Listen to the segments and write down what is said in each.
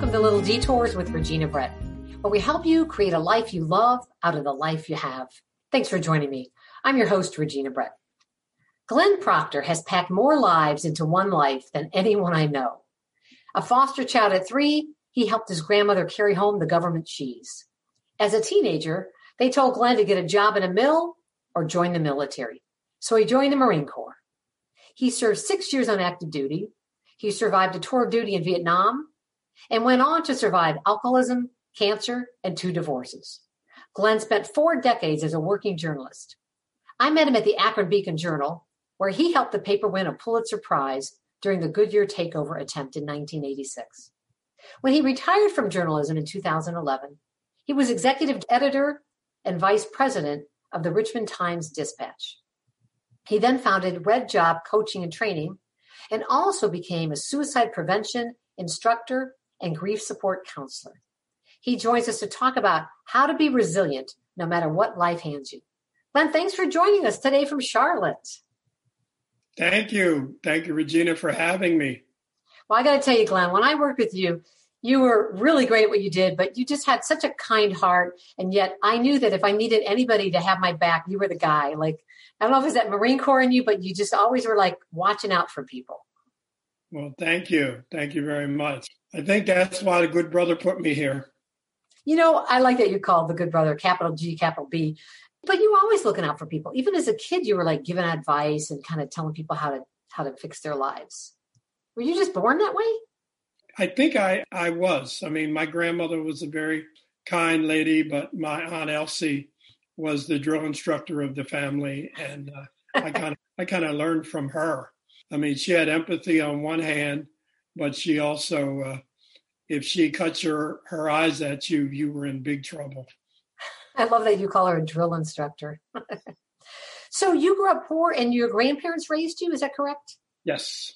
Welcome to Little Detours with Regina Brett, where we help you create a life you love out of the life you have. Thanks for joining me. I'm your host, Regina Brett. Glenn Proctor has packed more lives into one life than anyone I know. A foster child at three, he helped his grandmother carry home the government cheese. As a teenager, they told Glenn to get a job in a mill or join the military. So he joined the Marine Corps. He served six years on active duty. He survived a tour of duty in Vietnam and went on to survive alcoholism, cancer, and two divorces. Glenn spent four decades as a working journalist. I met him at the Akron Beacon Journal, where he helped the paper win a Pulitzer Prize during the Goodyear takeover attempt in 1986. When he retired from journalism in 2011, he was executive editor and vice president of the Richmond Times Dispatch. He then founded ReddJobb Coaching and Training and also became a suicide prevention instructor and grief support counselor. He joins us to talk about how to be resilient no matter what life hands you. Glenn, thanks for joining us today from Charlotte. Thank you. Thank you, Regina, for having me. Well, I got to tell you, Glenn, when I worked with you, you were really great at what you did, but you just had such a kind heart. And yet I knew that if I needed anybody to have my back, you were the guy. Like, I don't know if it's that Marine Corps in you, but you just always were like watching out for people. Well, thank you. Thank you very much. I think that's why the good brother put me here. You know, I like that you called the good brother capital G, capital B, but you were always looking out for people. Even as a kid, you were like giving advice and kind of telling people how to how to fix their lives. Were you just born that way? I think I, I was. I mean, my grandmother was a very kind lady, but my aunt Elsie was the drill instructor of the family, and uh, I kind of I kind of learned from her. I mean, she had empathy on one hand, but she also, uh, if she cuts her, her eyes at you, you were in big trouble. I love that you call her a drill instructor. so you grew up poor and your grandparents raised you, is that correct? Yes.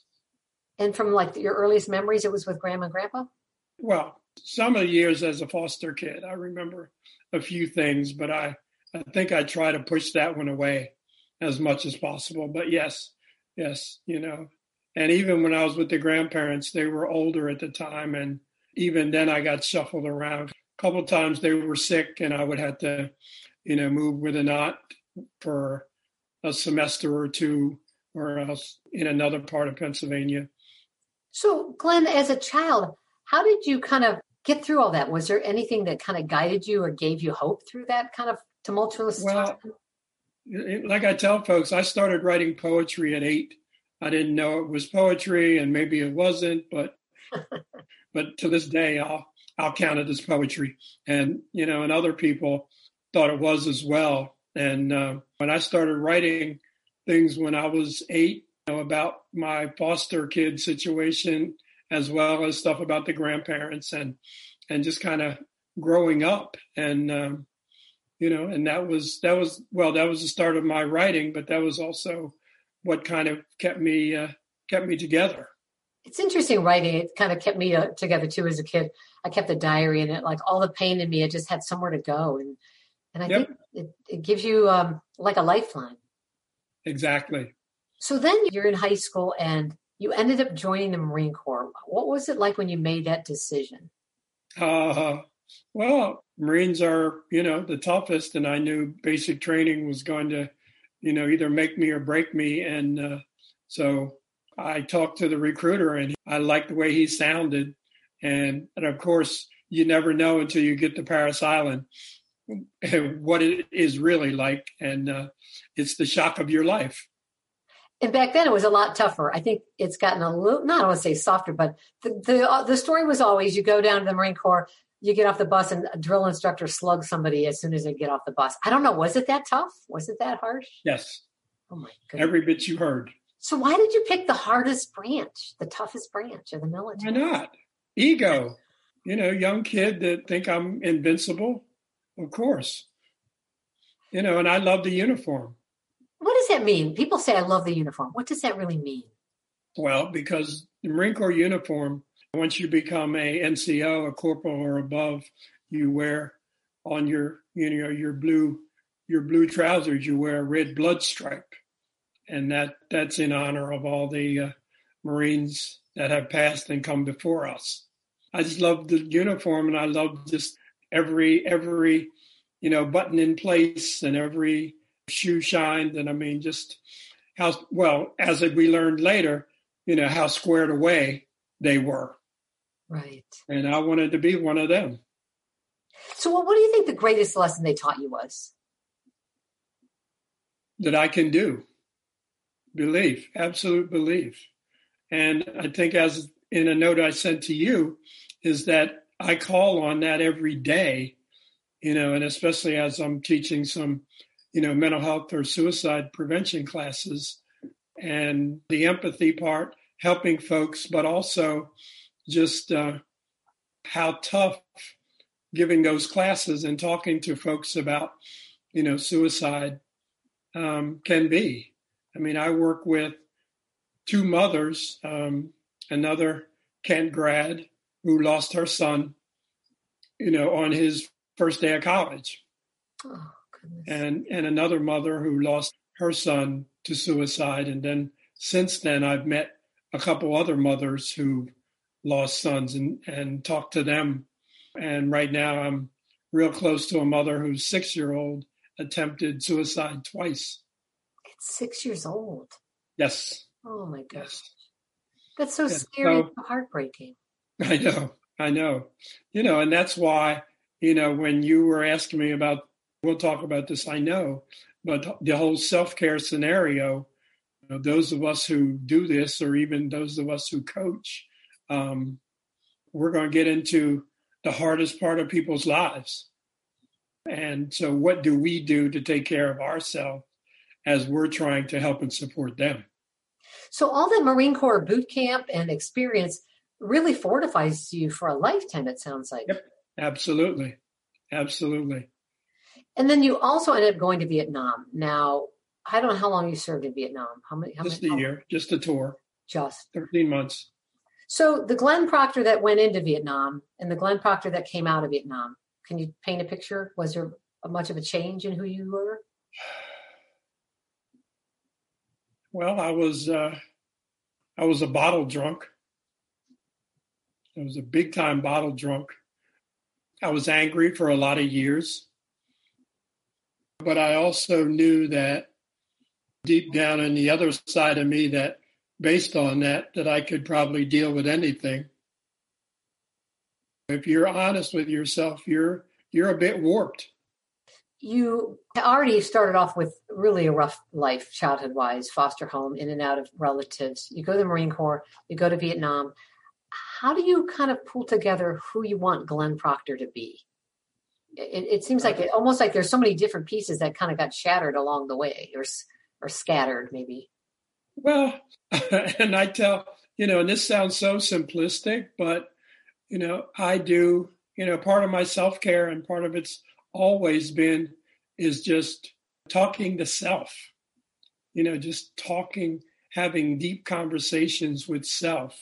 And from like your earliest memories, it was with grandma and grandpa? Well, some of the years as a foster kid, I remember a few things, but I, I think I try to push that one away as much as possible. But yes, yes, you know, and even when I was with the grandparents, they were older at the time. And even then, I got shuffled around. A couple times they were sick, and I would have to, you know, move with a knot for a semester or two, or else in another part of Pennsylvania. So, Glenn, as a child, how did you kind of get through all that? Was there anything that kind of guided you or gave you hope through that kind of tumultuous well, time? Like I tell folks, I started writing poetry at eight I didn't know it was poetry, and maybe it wasn't, but but to this day, I'll I'll count it as poetry. And you know, and other people thought it was as well. And uh, when I started writing things when I was eight, you know, about my foster kid situation, as well as stuff about the grandparents and and just kind of growing up and um, you know and that was that was well that was the start of my writing but that was also what kind of kept me uh, kept me together. It's interesting writing. It kind of kept me uh, together too as a kid. I kept a diary and it like all the pain in me. I just had somewhere to go, and and I yep. think it, it gives you um, like a lifeline. Exactly. So then you're in high school and you ended up joining the Marine Corps. What was it like when you made that decision? Uh, well, Marines are, you know, the toughest, and I knew basic training was going to you know, either make me or break me. And uh, so I talked to the recruiter and I liked the way he sounded. And, and of course, you never know until you get to Parris Island what it is really like. And uh, it's the shock of your life. And back then it was a lot tougher. I think it's gotten a little, not I want to say softer, but the, the, uh, the story was always you go down to the Marine Corps, you get off the bus and a drill instructor slugs somebody as soon as they get off the bus. I don't know. Was it that tough? Was it that harsh? Yes. Oh my goodness. Every bit you heard. So why did you pick the hardest branch, the toughest branch of the military? Why not? Ego. You know, young kid that think I'm invincible. Of course. You know, and I love the uniform. What does that mean? People say I love the uniform. What does that really mean? Well, because the Marine Corps uniform once you become a NCO, a corporal or above, you wear on your you know your blue your blue trousers you wear a red blood stripe, and that that's in honor of all the uh, Marines that have passed and come before us. I just love the uniform and I love just every every you know button in place and every shoe shined and I mean just how well as we learned later, you know how squared away they were. Right. And I wanted to be one of them. So, what do you think the greatest lesson they taught you was? That I can do. Belief, absolute belief. And I think, as in a note I sent to you, is that I call on that every day, you know, and especially as I'm teaching some, you know, mental health or suicide prevention classes and the empathy part, helping folks, but also just uh, how tough giving those classes and talking to folks about, you know, suicide um, can be. I mean, I work with two mothers, um, another Kent grad who lost her son, you know, on his first day of college. Oh, and and another mother who lost her son to suicide. And then since then I've met a couple other mothers who lost sons and, and talk to them. And right now I'm real close to a mother whose six year old attempted suicide twice. It's six years old. Yes. Oh my gosh. Yes. That's so scary so, heartbreaking. I know. I know. You know, and that's why, you know, when you were asking me about, we'll talk about this, I know, but the whole self care scenario, you know, those of us who do this, or even those of us who coach, um, we're going to get into the hardest part of people's lives. And so, what do we do to take care of ourselves as we're trying to help and support them? So, all that Marine Corps boot camp and experience really fortifies you for a lifetime, it sounds like. Yep, absolutely. Absolutely. And then you also ended up going to Vietnam. Now, I don't know how long you served in Vietnam. How many? How just many, a year, just a tour. Just 13 months. So the Glenn Proctor that went into Vietnam and the Glenn Proctor that came out of Vietnam, can you paint a picture? Was there much of a change in who you were? Well, I was uh, I was a bottle drunk. I was a big time bottle drunk. I was angry for a lot of years. But I also knew that deep down in the other side of me that based on that, that I could probably deal with anything. If you're honest with yourself, you're you're a bit warped. You already started off with really a rough life, childhood wise, foster home, in and out of relatives. You go to the Marine Corps, you go to Vietnam. How do you kind of pull together who you want Glenn Proctor to be? It, it seems like it, almost like there's so many different pieces that kind of got shattered along the way, or or scattered, maybe. Well, and I tell, you know, and this sounds so simplistic, but, you know, I do, you know, part of my self care and part of it's always been is just talking to self, you know, just talking, having deep conversations with self.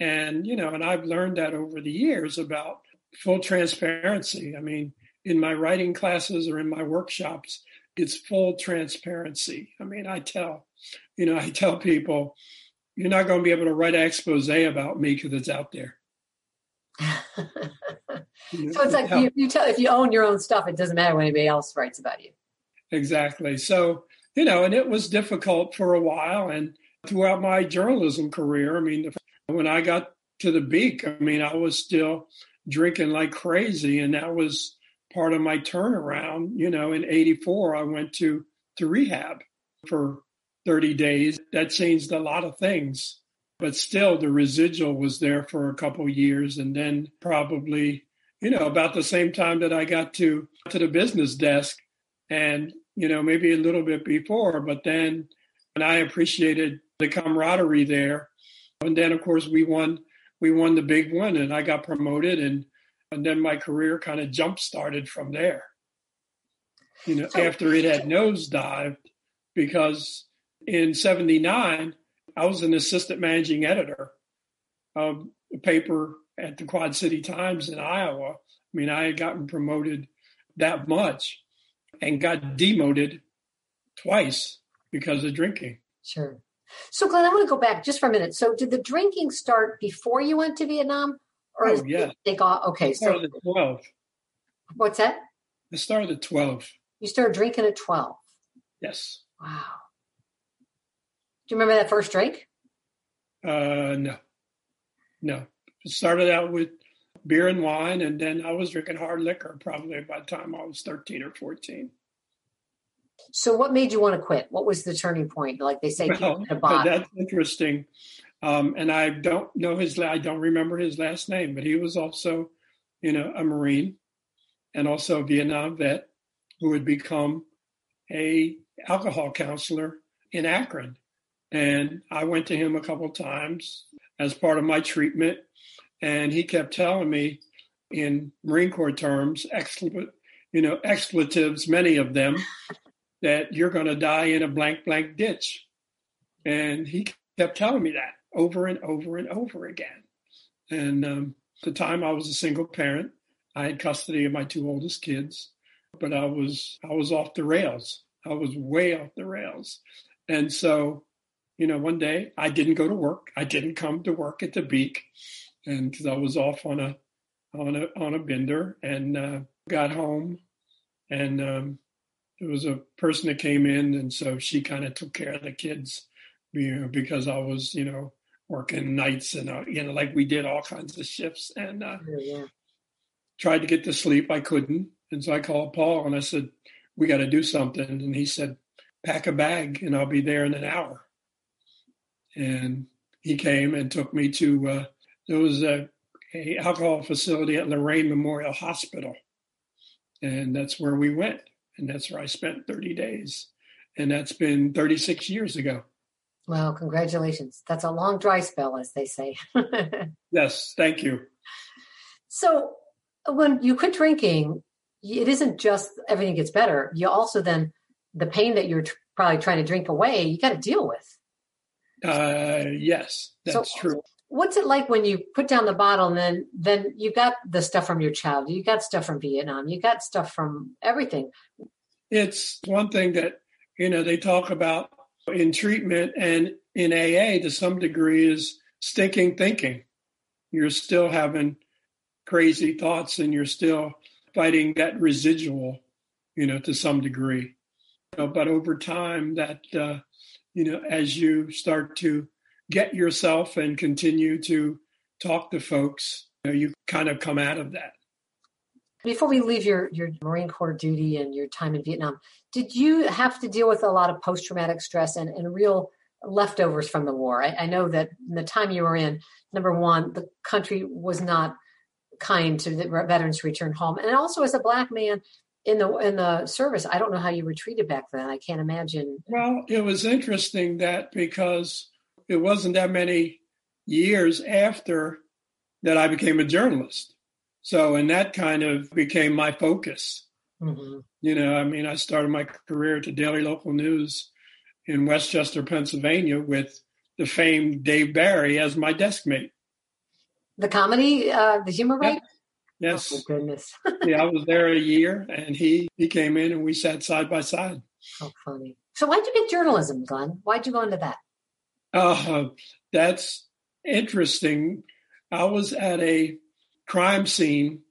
And, you know, and I've learned that over the years about full transparency. I mean, in my writing classes or in my workshops, it's full transparency. I mean, I tell you know, I tell people, you're not going to be able to write an expose about me because it's out there. so it's like you, you, tell if you own your own stuff, it doesn't matter what anybody else writes about you. Exactly. So you know, and it was difficult for a while, and throughout my journalism career. I mean, when I got to the Beak, I mean, I was still drinking like crazy, and that was part of my turnaround. You know, in '84, I went to to rehab for 30 days. That changed a lot of things. But still, the residual was there for a couple years. And then, probably, you know, about the same time that I got to, to the business desk, and, you know, maybe a little bit before, but then, and I appreciated the camaraderie there. And then, of course, we won. We won the big one, and I got promoted, and and then my career kind of jump started from there. You know, after it had nosedived, because in 79, I was an assistant managing editor of a paper at the Quad City Times in Iowa. I mean, I had gotten promoted that much and got demoted twice because of drinking. Sure. So, Glenn, I want to go back just for a minute. So, did the drinking start before you went to Vietnam Or Oh, yeah. Take off. Okay, so started at 12. what's that? I started at 12. You started drinking at twelve. Yes. Wow. Do you remember that first drink? Uh, no. No. It started out with beer and wine, and then I was drinking hard liquor probably by the time I was 13 or 14. So, what made you want to quit? What was the turning point? Like they say, Well, that's interesting. Um, and I don't know his, I don't remember his last name, but he was also, you know, a Marine and also a Vietnam vet who had become a alcohol counselor in Akron. And I went to him a couple times as part of my treatment. And he kept telling me in Marine Corps terms, expl- you know, expletives, many of them, that you're going to die in a blank, blank ditch. And he kept telling me that over and over and over again. And um, at the time, I was a single parent. I had custody of my two oldest kids, but I was I was off the rails. I was way off the rails. And so, you know, one day I didn't go to work. I didn't come to work at the Beak, and because I was off on a on a on a bender, and uh, got home, and um, there was a person that came in, and so she kind of took care of the kids, you know, because I was, you know, working nights and uh, you know, like we did all kinds of shifts, and uh, yeah. tried to get to sleep. I couldn't, and so I called Paul and I said, "We got to do something," and he said, "Pack a bag, and I'll be there in an hour." And he came and took me to uh, there was a, a alcohol facility at Lorraine Memorial Hospital, and that's where we went, and that's where I spent 30 days, and that's been 36 years ago. Well, congratulations. That's a long dry spell, as they say. Yes, thank you. so, when you quit drinking, it isn't just everything gets better. You also then the pain that you're tr- probably trying to drink away, you got to deal with. Uh, yes, that's So- true. What's it like when you put down the bottle and then then you got the stuff from your child, you got stuff from Vietnam, you got stuff from everything. it's one thing that you know they talk about in treatment and in AA to some degree is stinking thinking. You're still having crazy thoughts and you're still fighting that residual, you know, to some degree. You know, but over time, that uh, you know, as you start to get yourself and continue to talk to folks, you, know, you kind of come out of that. Before we leave your your Marine Corps duty and your time in Vietnam, did you have to deal with a lot of post traumatic stress and, and real leftovers from the war? I, I know that in the time you were in, number one, the country was not kind to the veterans return home, and also as a black man in the in the service, I don't know how you were treated back then. I can't imagine. Well, it was interesting that because it wasn't that many years after that I became a journalist. So, and that kind of became my focus. Mhm. You know, I mean, I started my career at the Daily Local News in West Chester, Pennsylvania, with the famed Dave Barry as my desk mate. The comedy, uh, the humor writer. Yes, Oh, goodness, yeah, I was there a year, and he he came in, and we sat side by side. how funny. So, why'd you pick journalism, Glenn? Why'd you go into that? Uh, that's interesting. I was at a crime scene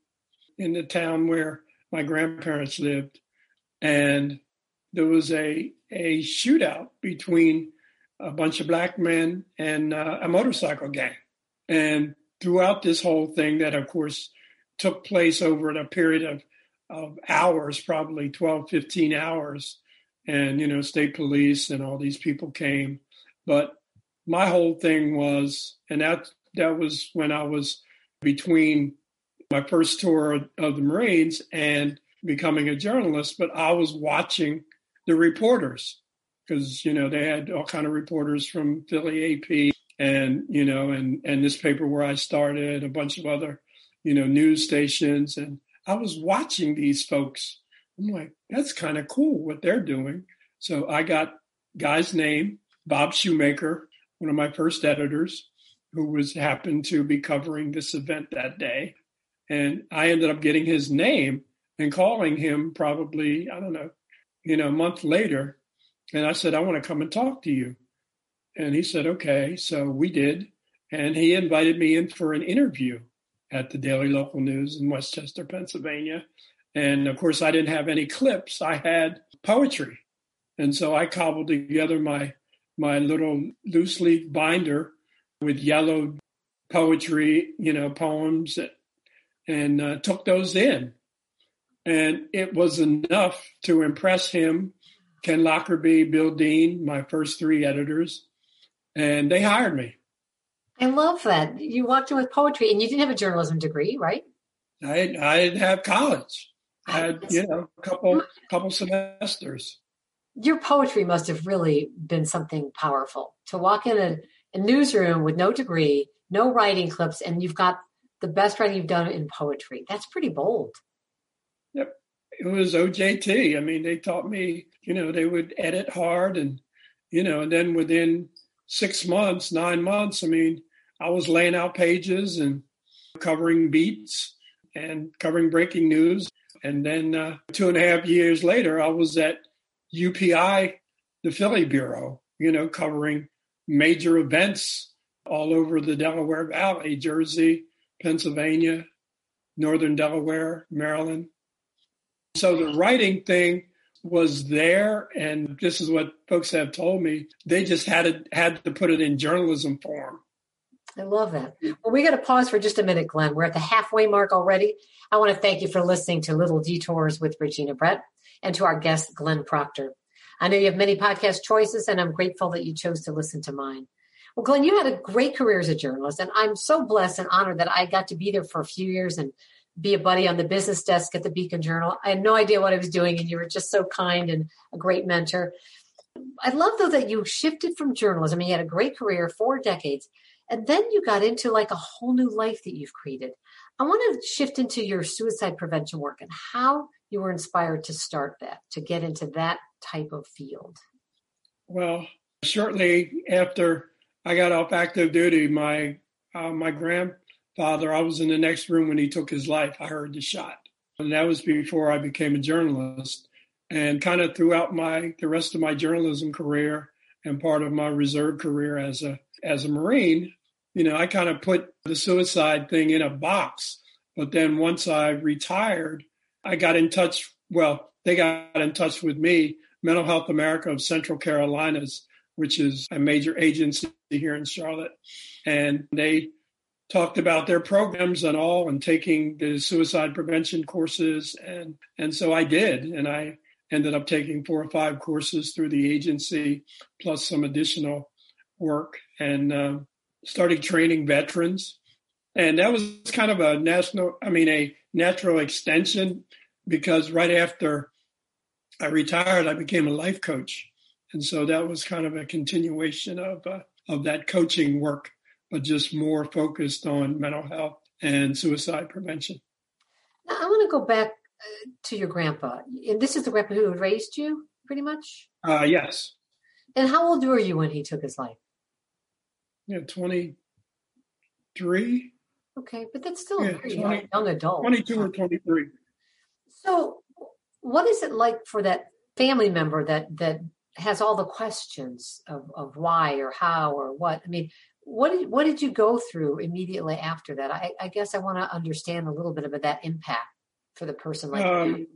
in the town where my grandparents lived, and there was a a shootout between a bunch of black men and uh, a motorcycle gang. And throughout this whole thing, that of course took place over a period of of hours, probably 12, 15 hours, and you know, state police and all these people came, but my whole thing was, and that that was when I was between my first tour of, the Marines and becoming a journalist, but I was watching the reporters. Because you know they had all kind of reporters from Philly AP and you know and and this paper where I started, a bunch of other you know news stations, and I was watching these folks. I'm like, that's kind of cool what they're doing. So I got guy's name, Bob Shoemaker, one of my first editors, who was happened to be covering this event that day. And I ended up getting his name and calling him probably, I don't know, you know, a month later. And I said, I want to come and talk to you. And he said, okay. So we did. And he invited me in for an interview. At the Daily Local News in West Chester, Pennsylvania. And of course, I didn't have any clips. I had poetry. And so I cobbled together my my little loose leaf binder with yellow poetry, you know, poems, and uh, took those in. And it was enough to impress him, Ken Lockerbie, Bill Dean, my first three editors, and they hired me. I love that. You walked in with poetry and you didn't have a journalism degree, right? I I didn't have college. I had, you know, a couple couple semesters. Your poetry must have really been something powerful. To walk in a, a newsroom with no degree, no writing clips, and you've got the best writing you've done in poetry. That's pretty bold. Yep. It was OJT. I mean, they taught me, you know, they would edit hard and, you know, and then within six months, nine months, I mean, I was laying out pages and covering beats and covering breaking news. And then uh, two and a half years later, I was at UPI, the Philly Bureau, you know, covering major events all over the Delaware Valley, Jersey, Pennsylvania, Northern Delaware, Maryland. So the writing thing was there, and this is what folks have told me. They just had it had to put it in journalism form. I love that. Well, we got to pause for just a minute, Glenn. We're at the halfway mark already. I want to thank you for listening to Little Detours with Regina Brett and to our guest, Glenn Proctor. I know you have many podcast choices, and I'm grateful that you chose to listen to mine. Well, Glenn, you had a great career as a journalist, and I'm so blessed and honored that I got to be there for a few years and be a buddy on the business desk at the Beacon Journal. I had no idea what I was doing, and you were just so kind and a great mentor. I love, though, that you shifted from journalism. You had a great career, four decades, and then you got into like a whole new life that you've created. I want to shift into your suicide prevention work and how you were inspired to start that, to get into that type of field. Well, shortly after I got off active duty, my uh, my grandfather, I was in the next room when he took his life. I heard the shot. And that was before I became a journalist. And kind of throughout my the rest of my journalism career and part of my reserve career as a as a Marine, you know, I kind of put the suicide thing in a box. But then once I retired, I got in touch. Well, they got in touch with me, Mental Health America of Central Carolinas, which is a major agency here in Charlotte. And they talked about their programs and all and taking the suicide prevention courses. And, and so I did. And I ended up taking four or five courses through the agency, plus some additional work. And uh, started training veterans. And that was kind of a national, I mean, a natural extension because right after I retired, I became a life coach. And so that was kind of a continuation of, uh, of that coaching work, but just more focused on mental health and suicide prevention. Now, I want to go back uh, to your grandpa. And this is the grandpa who raised you, pretty much? Uh, yes. And how old were you when he took his life? Yeah, 23. Okay, but that's still yeah, a pretty 20, young adult. 22 or 23. So, what is it like for that family member that that has all the questions of, of why or how or what? I mean, what did what did you go through immediately after that? I, I guess I want to understand a little bit of that impact for the person like um, you.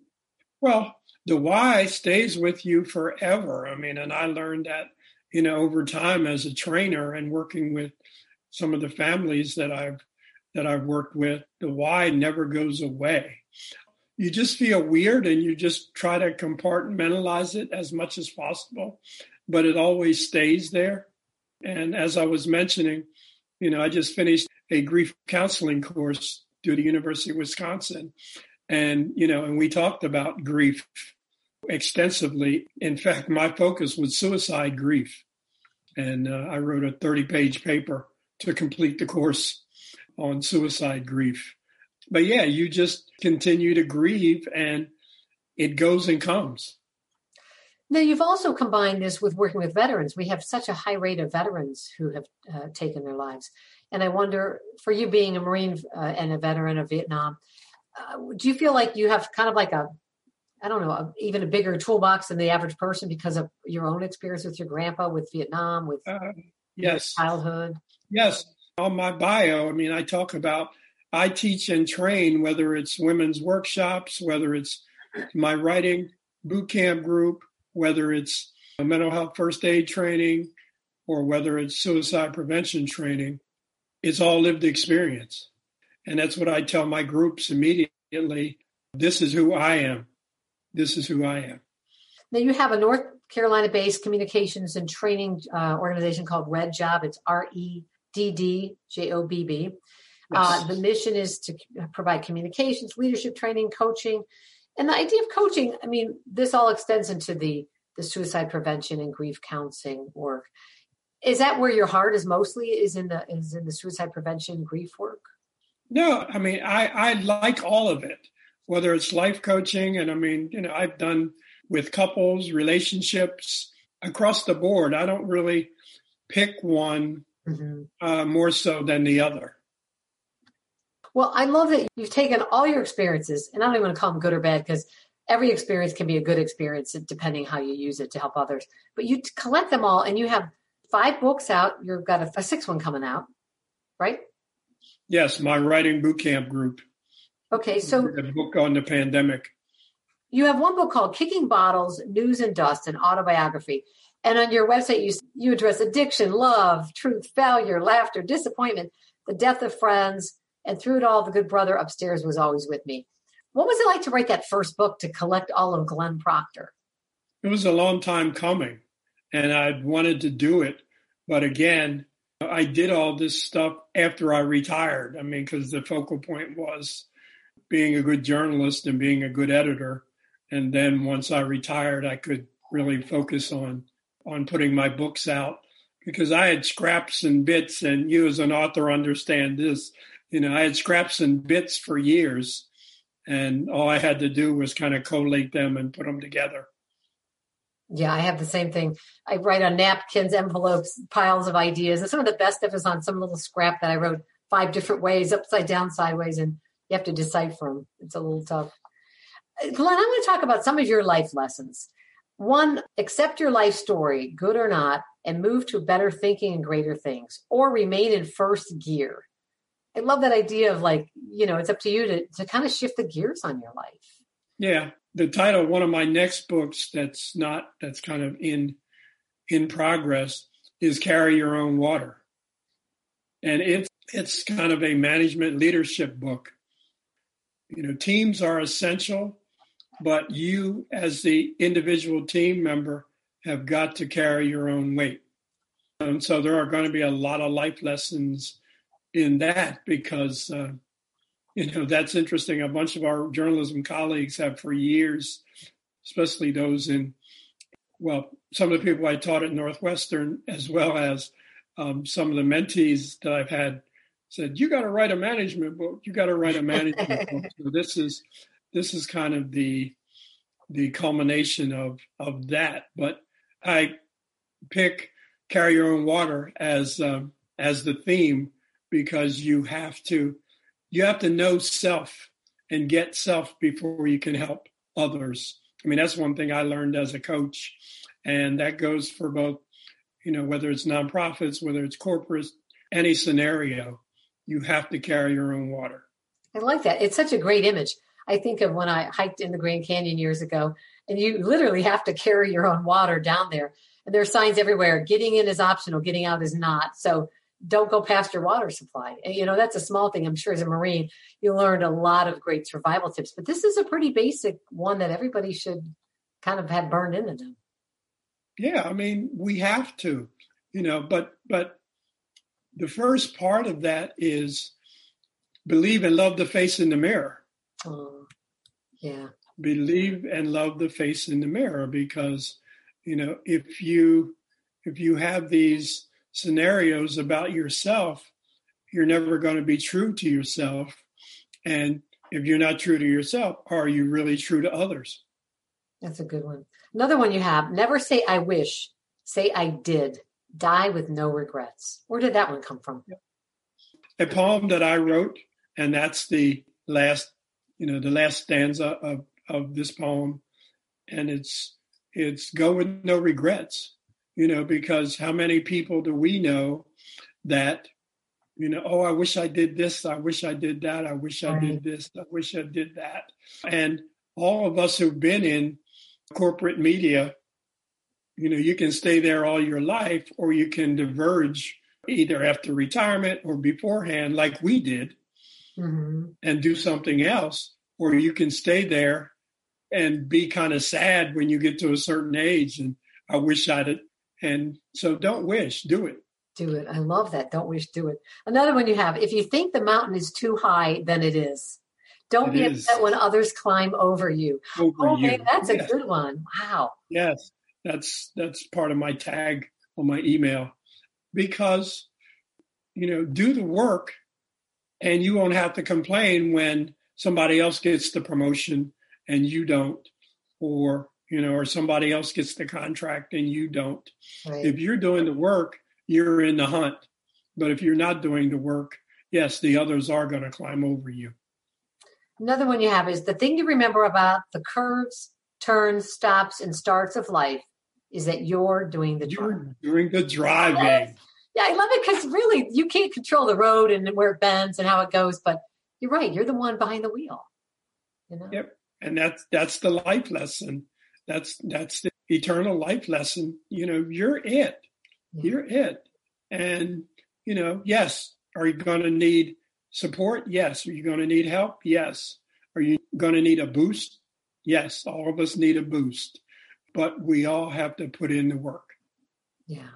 Well, the why stays with you forever. I mean, and I learned that you know, over time as a trainer and working with some of the families that I've that I've worked with, the why never goes away. You just feel weird and you just try to compartmentalize it as much as possible, but it always stays there. And as I was mentioning, you know, I just finished a grief counseling course through the University of Wisconsin. And, you know, and we talked about grief extensively. In fact, my focus was suicide grief. And uh, I wrote a 30 page paper to complete the course on suicide grief. But yeah, you just continue to grieve and it goes and comes. Now, you've also combined this with working with veterans. We have such a high rate of veterans who have uh, taken their lives. And I wonder, for you being a Marine uh, and a veteran of Vietnam, uh, do you feel like you have kind of like a I don't know, even a bigger toolbox than the average person because of your own experience with your grandpa, with Vietnam, with uh, yes childhood. Yes, on my bio, I mean, I talk about I teach and train, whether it's women's workshops, whether it's my writing boot camp group, whether it's mental health first aid training, or whether it's suicide prevention training, it's all lived experience. And that's what I tell my groups immediately. This is who I am. This is who I am. Now, you have a North Carolina based communications and training uh, organization called ReddJobb. It's R E D D J O B B. Uh, the mission is to provide communications, leadership training, coaching. And the idea of coaching, I mean, this all extends into the, the suicide prevention and grief counseling work. Is that where your heart is mostly is in the is in the suicide prevention grief work? No, I mean I, I like all of it, whether it's life coaching and I mean, you know, I've done with couples, relationships across the board. I don't really pick one mm-hmm. uh, more so than the other. Well, I love that you've taken all your experiences, and I don't even want to call them good or bad because every experience can be a good experience depending how you use it to help others. But you collect them all, and you have five books out. You've got a, a sixth one coming out, right? Yes, my writing boot camp group. Okay, so a book on the pandemic. You have one book called Kicking Bottles, News and Dust, an autobiography. And on your website, you, you address addiction, love, truth, failure, laughter, disappointment, the death of friends, and through it all, the good brother upstairs was always with me. What was it like to write that first book to collect all of Glenn Proctor? It was a long time coming, and I'd wanted to do it. But again, I did all this stuff after I retired. I mean, because the focal point was being a good journalist and being a good editor and then once I retired, I could really focus on on putting my books out because I had scraps and bits, and you as an author understand this. You know, I had scraps and bits for years, and all I had to do was kind of collate them and put them together. Yeah, I have the same thing. I write on napkins, envelopes, piles of ideas, and some of the best stuff is on some little scrap that I wrote five different ways, upside down, sideways, and you have to decipher them. It's a little tough. Uh, Glenn, I'm going to talk about some of your life lessons. One, accept your life story, good or not, and move to better thinking and greater things, or remain in first gear. I love that idea of like, you know, it's up to you to, to kind of shift the gears on your life. Yeah. The title of one of my next books that's not, that's kind of in, in progress is Carry Your Own Water. And it's, it's kind of a management leadership book. You know, teams are essential but you, as the individual team member, have got to carry your own weight. And so there are going to be a lot of life lessons in that because, uh, you know, that's interesting. A bunch of our journalism colleagues have for years, especially those in, well, some of the people I taught at Northwestern, as well as um, some of the mentees that I've had, said, "You got to write a management book. You got to write a management book." So this is this is kind of the the culmination of of that. But I pick carry your own water as um, as the theme because you have to you have to know self and get self before you can help others. I mean, that's one thing I learned as a coach, and that goes for both, you know, whether it's nonprofits, whether it's corporate, any scenario, you have to carry your own water. I like that. It's such a great image. I think of when I hiked in the Grand Canyon years ago, and you literally have to carry your own water down there. And there are signs everywhere. Getting in is optional, getting out is not. So don't go past your water supply. And, you know, that's a small thing. I'm sure as a Marine, you learned a lot of great survival tips, but this is a pretty basic one that everybody should kind of have burned into them. Yeah, I mean, we have to, you know, but but the first part of that is believe and love the face in the mirror. Oh, yeah. Believe and love the face in the mirror because, you know, if you if you have these scenarios about yourself, you're never going to be true to yourself. And if you're not true to yourself, are you really true to others? That's a good one. Another one you have never say I wish, say I did. Die with no regrets. Where did that one come from? A poem that I wrote, and that's the last you know, the last stanza of, of this poem. And it's, it's go with no regrets, you know, because how many people do we know that you know, oh, I wish I did this. I wish I did that. I wish I did this. I wish I did that. And all of us who've been in corporate media, you know, you can stay there all your life or you can diverge either after retirement or beforehand, like we did, hmm and do something else, or you can stay there and be kind of sad when you get to a certain age and I wish I'd and so don't wish, do it. Do it. I love that. Don't wish, do it. Another one you have. If you think the mountain is too high, then it is. Don't It be is. upset when others climb over you. Over Oh, you. man, that's a good one. Wow. Yes, that's that's part of my tag on my email. Because you know do the work and you won't have to complain when somebody else gets the promotion and you don't. Or you know or somebody else gets the contract and you don't. Right. if you're doing the work you're in the hunt. But if you're not doing the work yes the others are going to climb over you. Another one you have is the thing to remember about the curves, turns, stops, and starts of life is that you're doing the driving. you're doing the driving Yes. Yeah, I love it because really you can't control the road and where it bends and how it goes, but you're right. You're the one behind the wheel. You know? Yep. and that's that's the life lesson that's that's the eternal life lesson you know you're it Yeah. you're it and you know yes are you going to need support yes are you going to need help yes are you going to need a boost yes all of us need a boost but we all have to put in the work Yeah.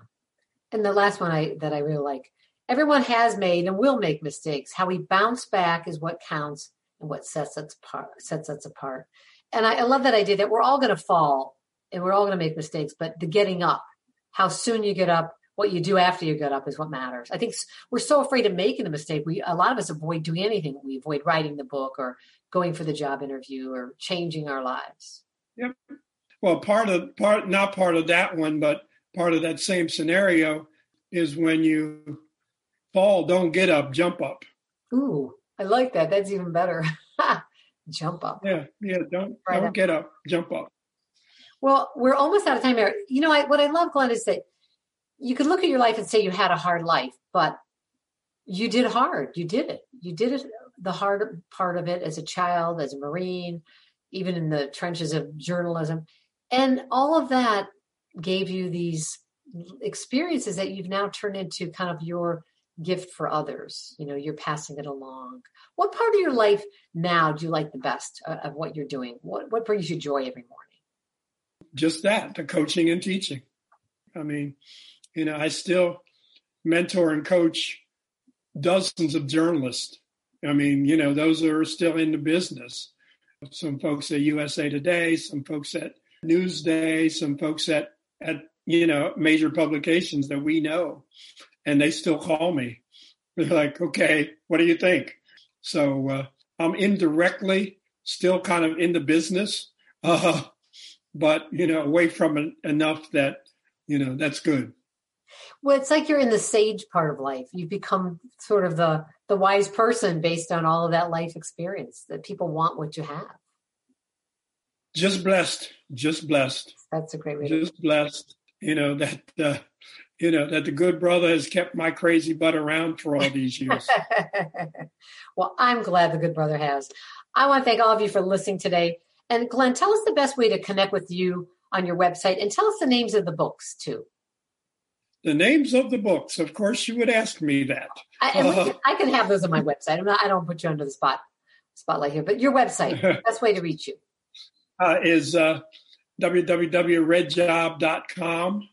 And the last one I that I really like. Everyone has made and will make mistakes. How we bounce back is what counts and what sets us apart sets us apart. And I, I love that idea that we're all gonna fall and we're all gonna make mistakes, but the getting up, how soon you get up, what you do after you get up is what matters. I think we're so afraid of making a mistake. We a lot of us avoid doing anything. We avoid writing the book or going for the job interview or changing our lives. Well part of part not part of that one but part of that same scenario is when you fall don't get up jump up Ooh, I like that. That's even better. Jump up. Yeah, yeah. Don't Right don't up. get up, jump up. Well, we're almost out of time here. You know, I, what I love, Glenn, is that you could look at your life and say you had a hard life, but you did hard. You did it. You did it, the hard part of it as a child, as a Marine, even in the trenches of journalism. And all of that gave you these experiences that you've now turned into kind of your gift for others. You know, you're passing it along. What part of your life now do you like the best uh, of what you're doing? What, what brings you joy every morning? Just that, the coaching and teaching. I mean, you know, I still mentor and coach dozens of journalists. I mean, you know, those are still in the business. Some folks at USA Today, some folks at Newsday, some folks at at you know major publications that we know, and they still call me. They're like, "Okay, what do you think?" So uh, I'm indirectly still kind of in the business, uh, but you know, away from it enough that you know that's good. Well, it's like you're in the sage part of life. You've become sort of the the wise person based on all of that life experience. That people want what you have. Just blessed, just blessed, That's a great way. to just blessed. You know that uh, you know that the good brother has kept my crazy butt around for all these years. well, I'm glad the good brother has. I want to thank all of you for listening today. And Glenn, tell us the best way to connect with you on your website, and tell us the names of the books too. the names of the books, of course, you would ask me that. I, can, I can have those on my website. I'm not. I don't put you under the spot spotlight here, but your website, best way to reach you. Uh, is uh, www.reddjobb.com.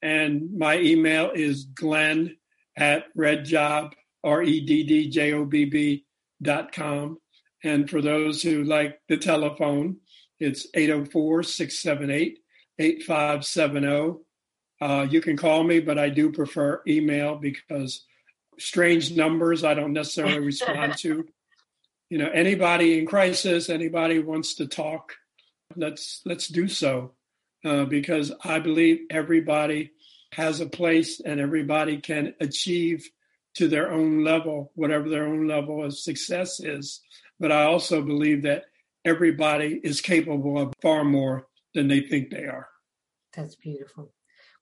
And my email is glenn at reddjobb, R E D D J O B B dot com. And for those who like the telephone, it's 804 678 8570. Uh, You can call me, but I do prefer email because strange numbers I don't necessarily respond to. You know, anybody in crisis, anybody wants to talk, let's let's do so uh, because I believe everybody has a place and everybody can achieve to their own level whatever their own level of success is. But I also believe that everybody is capable of far more than they think they are. That's beautiful.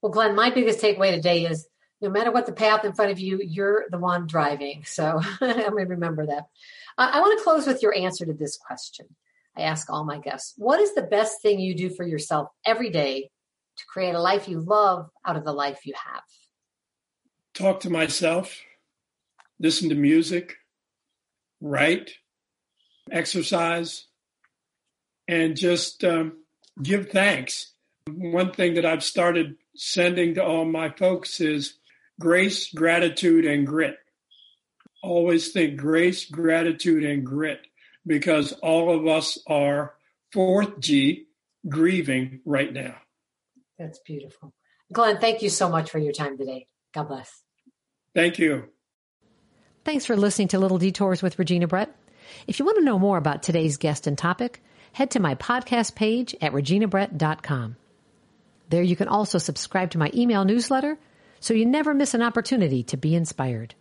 Well, Glenn, my biggest takeaway today is no matter what the path in front of you, you're the one driving. So I'm going to remember that. I want to close with your answer to this question. I ask all my guests, what is the best thing you do for yourself every day to create a life you love out of the life you have? Talk to myself, listen to music, write, exercise, and just um, give thanks. One thing that I've started sending to all my folks is grace, gratitude, and grit. Always think grace, gratitude, and grit because all of us are fourth G grieving right now. That's beautiful. Glenn, thank you so much for your time today. God bless. Thank you. Thanks for listening to Little Detours with Regina Brett. If you want to know more about today's guest and topic, head to my podcast page at reginabrett.com. There you can also subscribe to my email newsletter so you never miss an opportunity to be inspired.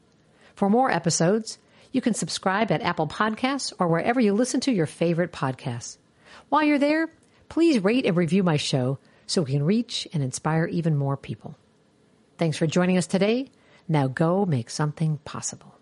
For more episodes, you can subscribe at Apple Podcasts or wherever you listen to your favorite podcasts. While you're there, please rate and review my show so we can reach and inspire even more people. Thanks for joining us today. Now go make something possible.